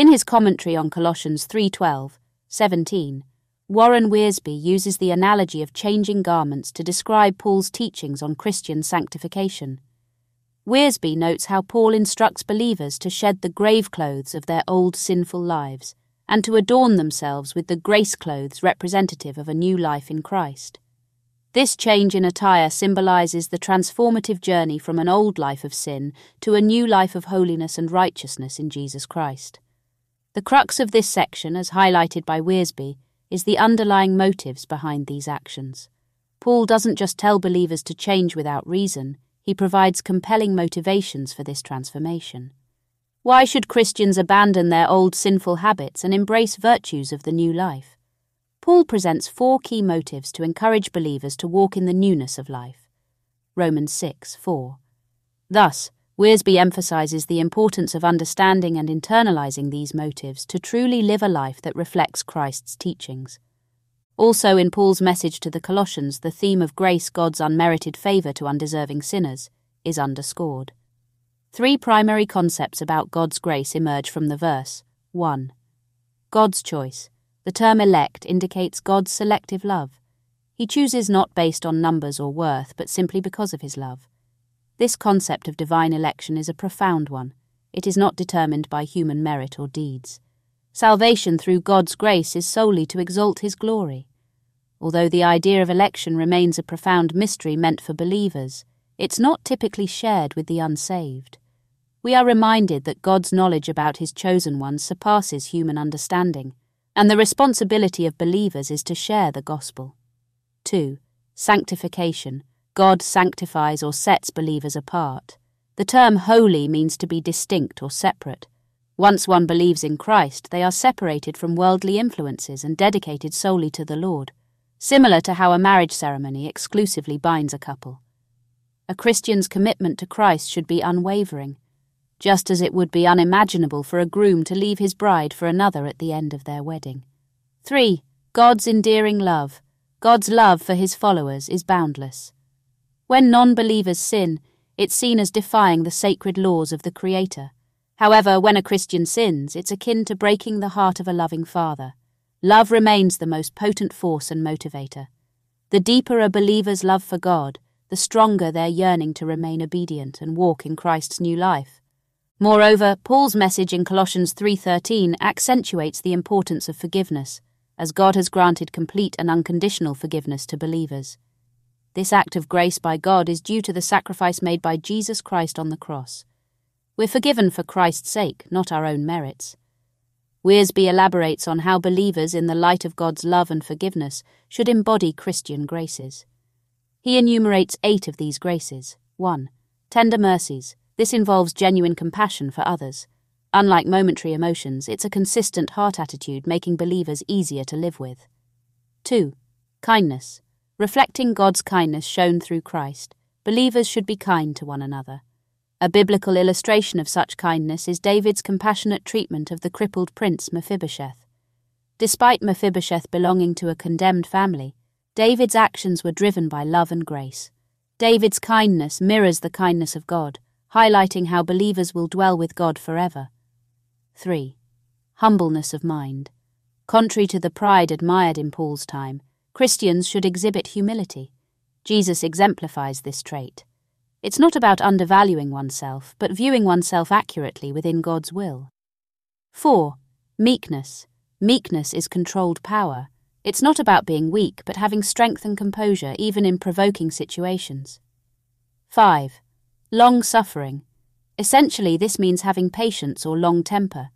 In his commentary on Colossians 3:12, 17, Warren Wiersbe uses the analogy of changing garments to describe Paul's teachings on Christian sanctification. Wiersbe notes how Paul instructs believers to shed the grave clothes of their old sinful lives and to adorn themselves with the grace clothes representative of a new life in Christ. This change in attire symbolizes the transformative journey from an old life of sin to a new life of holiness and righteousness in Jesus Christ. The crux of this section, as highlighted by Wiersbe, is the underlying motives behind these actions. Paul doesn't just tell believers to change without reason, he provides compelling motivations for this transformation. Why should Christians abandon their old sinful habits and embrace virtues of the new life? Paul presents four key motives to encourage believers to walk in the newness of life. Romans 6 4. Thus, Wiersbe emphasizes the importance of understanding and internalizing these motives to truly live a life that reflects Christ's teachings. Also, in Paul's message to the Colossians, the theme of grace, God's unmerited favor to undeserving sinners, is underscored. Three primary concepts about God's grace emerge from the verse. 1. God's choice. The term elect indicates God's selective love. He chooses not based on numbers or worth, but simply because of his love. This concept of divine election is a profound one. It is not determined by human merit or deeds. Salvation through God's grace is solely to exalt his glory. Although the idea of election remains a profound mystery meant for believers, it's not typically shared with the unsaved. We are reminded that God's knowledge about his chosen ones surpasses human understanding and the responsibility of believers is to share the gospel. 2. Sanctification. God sanctifies or sets believers apart. The term holy means to be distinct or separate. Once one believes in Christ, they are separated from worldly influences and dedicated solely to the Lord, similar to how a marriage ceremony exclusively binds a couple. A Christian's commitment to Christ should be unwavering just as it would be unimaginable for a groom to leave his bride for another at the end of their wedding. 3. God's endearing love. God's love for his followers is boundless. When non believers sin, it's seen as defying the sacred laws of the Creator. However, when a Christian sins, it's akin to breaking the heart of a loving father. Love remains the most potent force and motivator. The deeper a believer's love for God, the stronger their yearning to remain obedient and walk in Christ's new life. Moreover, Paul's message in Colossians 3:13 accentuates the importance of forgiveness, as God has granted complete and unconditional forgiveness to believers. This act of grace by God is due to the sacrifice made by Jesus Christ on the cross. We're forgiven for Christ's sake, not our own merits. Wiersbe elaborates on how believers, in the light of God's love and forgiveness, should embody Christian graces. He enumerates eight of these graces. 1. Tender mercies, this involves genuine compassion for others. Unlike momentary emotions, it's a consistent heart attitude making believers easier to live with. 2. Kindness. Reflecting God's kindness shown through Christ, believers should be kind to one another. A biblical illustration of such kindness is David's compassionate treatment of the crippled prince Mephibosheth. Despite Mephibosheth belonging to a condemned family, David's actions were driven by love and grace. David's kindness mirrors the kindness of God highlighting how believers will dwell with God forever. 3. Humbleness of mind. Contrary to the pride admired in Paul's time, Christians should exhibit humility. Jesus exemplifies this trait. It's not about undervaluing oneself, but viewing oneself accurately within God's will. 4. Meekness. Meekness is controlled power. It's not about being weak, but having strength and composure even in provoking situations. 5. Long suffering. Essentially, this means having patience or long temper.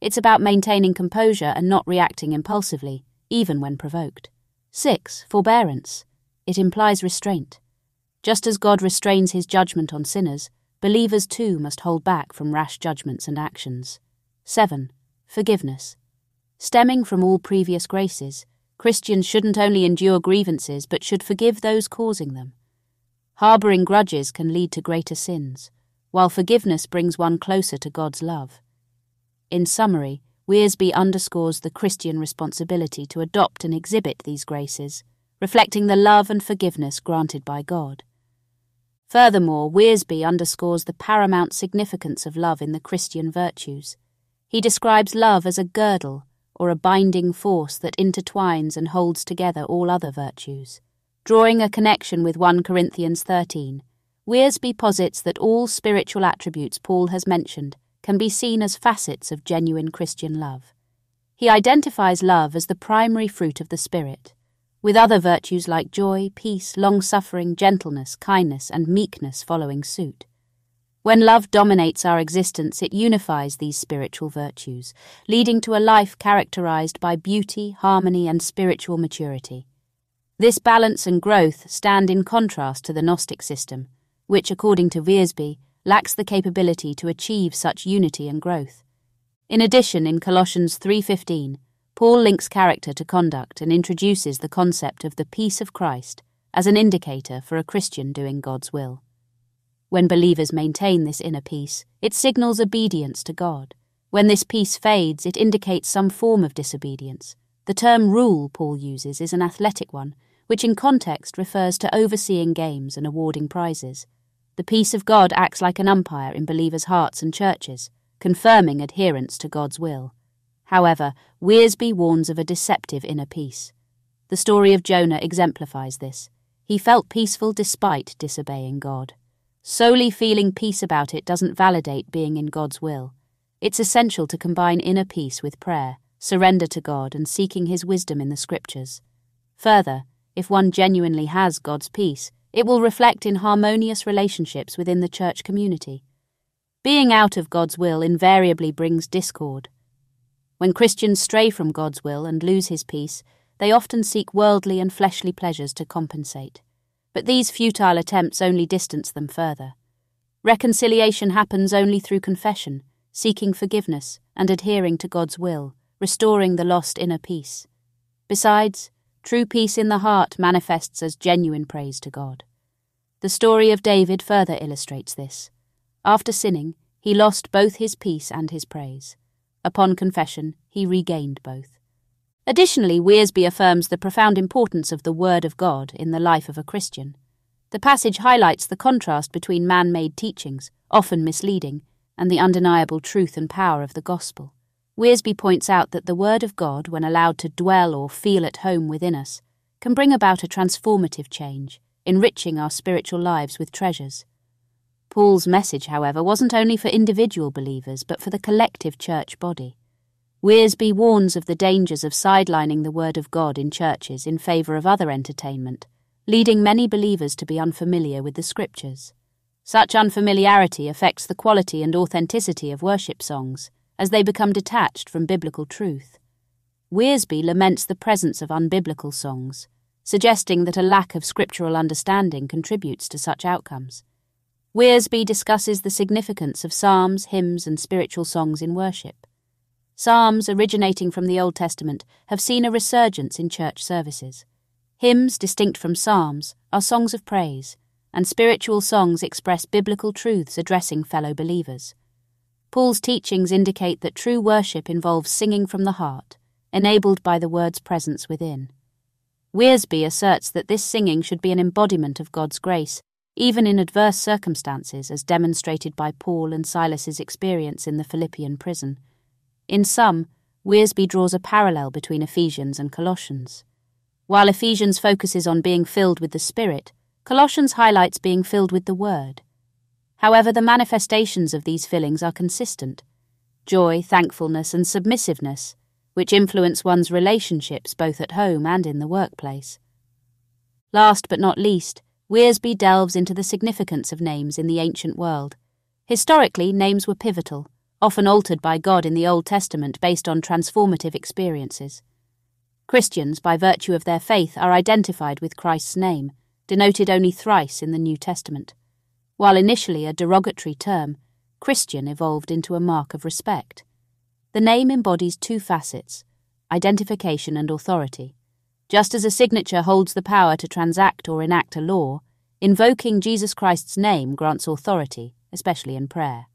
It's about maintaining composure and not reacting impulsively, even when provoked. 6. Forbearance. It implies restraint. Just as God restrains his judgment on sinners, believers too must hold back from rash judgments and actions. 7. Forgiveness. Stemming from all previous graces, Christians shouldn't only endure grievances but should forgive those causing them. Harbouring grudges can lead to greater sins, while forgiveness brings one closer to God's love. In summary, Wiersbe underscores the Christian responsibility to adopt and exhibit these graces, reflecting the love and forgiveness granted by God. Furthermore, Wiersbe underscores the paramount significance of love in the Christian virtues. He describes love as a girdle or a binding force that intertwines and holds together all other virtues. Drawing a connection with 1 Corinthians 13, Wiersbe posits that all spiritual attributes Paul has mentioned can be seen as facets of genuine Christian love. He identifies love as the primary fruit of the Spirit, with other virtues like joy, peace, long suffering, gentleness, kindness, and meekness following suit. When love dominates our existence, it unifies these spiritual virtues, leading to a life characterized by beauty, harmony, and spiritual maturity. This balance and growth stand in contrast to the Gnostic system, which, according to Wiersbe, lacks the capability to achieve such unity and growth. In addition, in Colossians 3:15, Paul links character to conduct and introduces the concept of the peace of Christ as an indicator for a Christian doing God's will. When believers maintain this inner peace, it signals obedience to God. When this peace fades, it indicates some form of disobedience. The term rule Paul uses is an athletic one, which in context refers to overseeing games and awarding prizes. The peace of God acts like an umpire in believers' hearts and churches, confirming adherence to God's will. However, Wiersbe warns of a deceptive inner peace. The story of Jonah exemplifies this. He felt peaceful despite disobeying God. Solely feeling peace about it doesn't validate being in God's will. It's essential to combine inner peace with prayer, surrender to God, and seeking His wisdom in the Scriptures. Further, if one genuinely has God's peace, it will reflect in harmonious relationships within the church community. Being out of God's will invariably brings discord. When Christians stray from God's will and lose his peace, they often seek worldly and fleshly pleasures to compensate. But these futile attempts only distance them further. Reconciliation happens only through confession, seeking forgiveness, and adhering to God's will, restoring the lost inner peace. Besides, True peace in the heart manifests as genuine praise to God. The story of David further illustrates this. After sinning, he lost both his peace and his praise. Upon confession, he regained both. Additionally, Wiersbe affirms the profound importance of the Word of God in the life of a Christian. The passage highlights the contrast between man made teachings, often misleading, and the undeniable truth and power of the gospel. Wiersbe points out that the Word of God, when allowed to dwell or feel at home within us, can bring about a transformative change, enriching our spiritual lives with treasures. Paul's message, however, wasn't only for individual believers, but for the collective church body. Wiersbe warns of the dangers of sidelining the Word of God in churches in favour of other entertainment, leading many believers to be unfamiliar with the Scriptures. Such unfamiliarity affects the quality and authenticity of worship songs as they become detached from biblical truth. Wiersbe laments the presence of unbiblical songs, suggesting that a lack of scriptural understanding contributes to such outcomes. Wiersbe discusses the significance of psalms, hymns, and spiritual songs in worship. Psalms originating from the Old Testament have seen a resurgence in church services. Hymns, distinct from psalms, are songs of praise, and spiritual songs express biblical truths addressing fellow believers. Paul's teachings indicate that true worship involves singing from the heart, enabled by the word's presence within. Wiersbe asserts that this singing should be an embodiment of God's grace, even in adverse circumstances, as demonstrated by Paul and Silas's experience in the Philippian prison. In sum, Wiersbe draws a parallel between Ephesians and Colossians. While Ephesians focuses on being filled with the Spirit, Colossians highlights being filled with the Word. However, the manifestations of these fillings are consistent joy, thankfulness, and submissiveness, which influence one's relationships both at home and in the workplace. Last but not least, Wiersbe delves into the significance of names in the ancient world. Historically, names were pivotal, often altered by God in the Old Testament based on transformative experiences. Christians, by virtue of their faith, are identified with Christ's name, denoted only thrice in the New Testament. While initially a derogatory term, Christian evolved into a mark of respect. The name embodies two facets identification and authority. Just as a signature holds the power to transact or enact a law, invoking Jesus Christ's name grants authority, especially in prayer.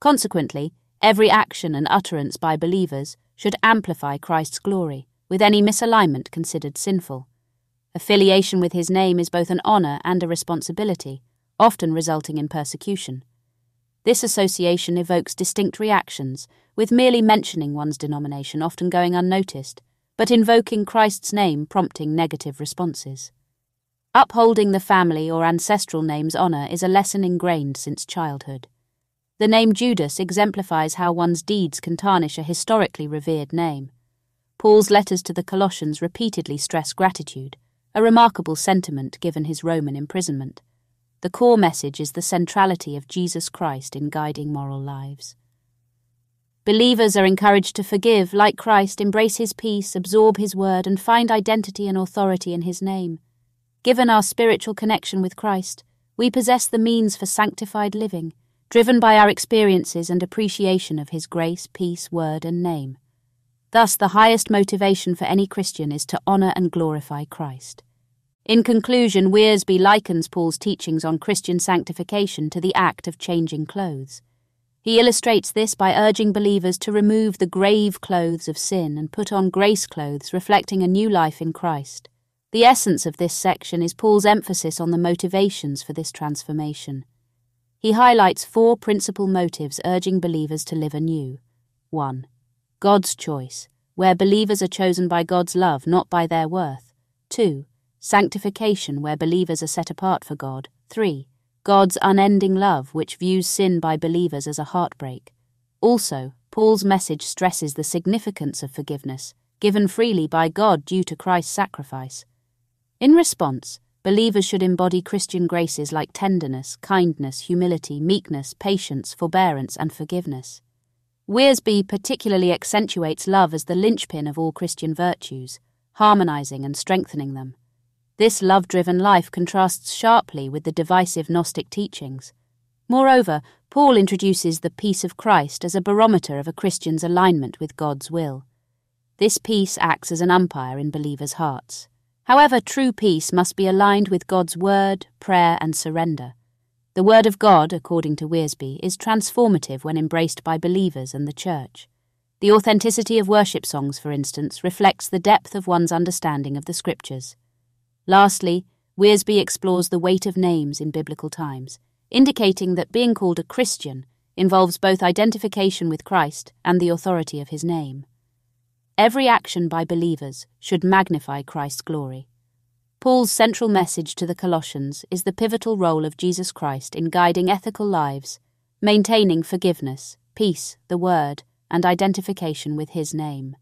Consequently, every action and utterance by believers should amplify Christ's glory, with any misalignment considered sinful. Affiliation with his name is both an honour and a responsibility often resulting in persecution. This association evokes distinct reactions, with merely mentioning one's denomination often going unnoticed, but invoking Christ's name prompting negative responses. Upholding the family or ancestral name's honour is a lesson ingrained since childhood. The name Judas exemplifies how one's deeds can tarnish a historically revered name. Paul's letters to the Colossians repeatedly stress gratitude, a remarkable sentiment given his Roman imprisonment. The core message is the centrality of Jesus Christ in guiding moral lives. Believers are encouraged to forgive, like Christ, embrace his peace, absorb his word, and find identity and authority in his name. Given our spiritual connection with Christ, we possess the means for sanctified living, driven by our experiences and appreciation of his grace, peace, word, and name. Thus, the highest motivation for any Christian is to honour and glorify Christ. In conclusion, Wiersbe likens Paul's teachings on Christian sanctification to the act of changing clothes. He illustrates this by urging believers to remove the grave clothes of sin and put on grace clothes reflecting a new life in Christ. The essence of this section is Paul's emphasis on the motivations for this transformation. He highlights four principal motives urging believers to live anew. 1. God's choice, where believers are chosen by God's love, not by their worth. 2. Sanctification, where believers are set apart for God. 3. God's unending love, which views sin by believers as a heartbreak. Also, Paul's message stresses the significance of forgiveness, given freely by God due to Christ's sacrifice. In response, believers should embody Christian graces like tenderness, kindness, humility, meekness, patience, forbearance, and forgiveness. Wiersbe particularly accentuates love as the linchpin of all Christian virtues, harmonizing and strengthening them. This love driven life contrasts sharply with the divisive Gnostic teachings. Moreover, Paul introduces the peace of Christ as a barometer of a Christian's alignment with God's will. This peace acts as an umpire in believers' hearts. However, true peace must be aligned with God's word, prayer, and surrender. The Word of God, according to Wiersbe, is transformative when embraced by believers and the Church. The authenticity of worship songs, for instance, reflects the depth of one's understanding of the Scriptures. Lastly, Wiersbe explores the weight of names in biblical times, indicating that being called a Christian involves both identification with Christ and the authority of his name. Every action by believers should magnify Christ's glory. Paul's central message to the Colossians is the pivotal role of Jesus Christ in guiding ethical lives, maintaining forgiveness, peace, the Word, and identification with His name.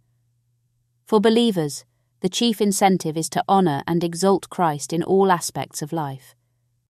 For believers, the chief incentive is to honour and exalt Christ in all aspects of life.